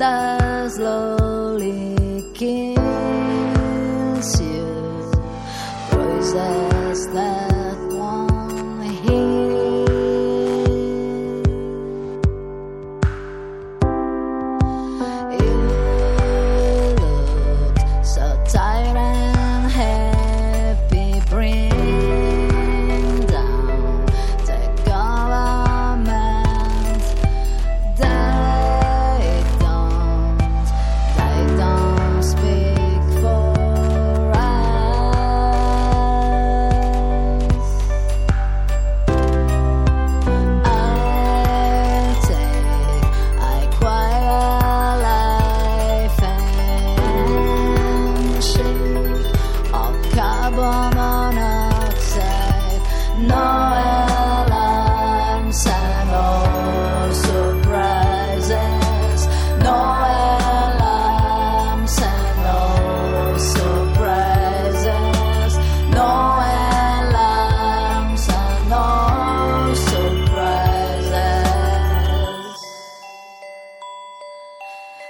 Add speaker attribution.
Speaker 1: That slowly kills you. Voices that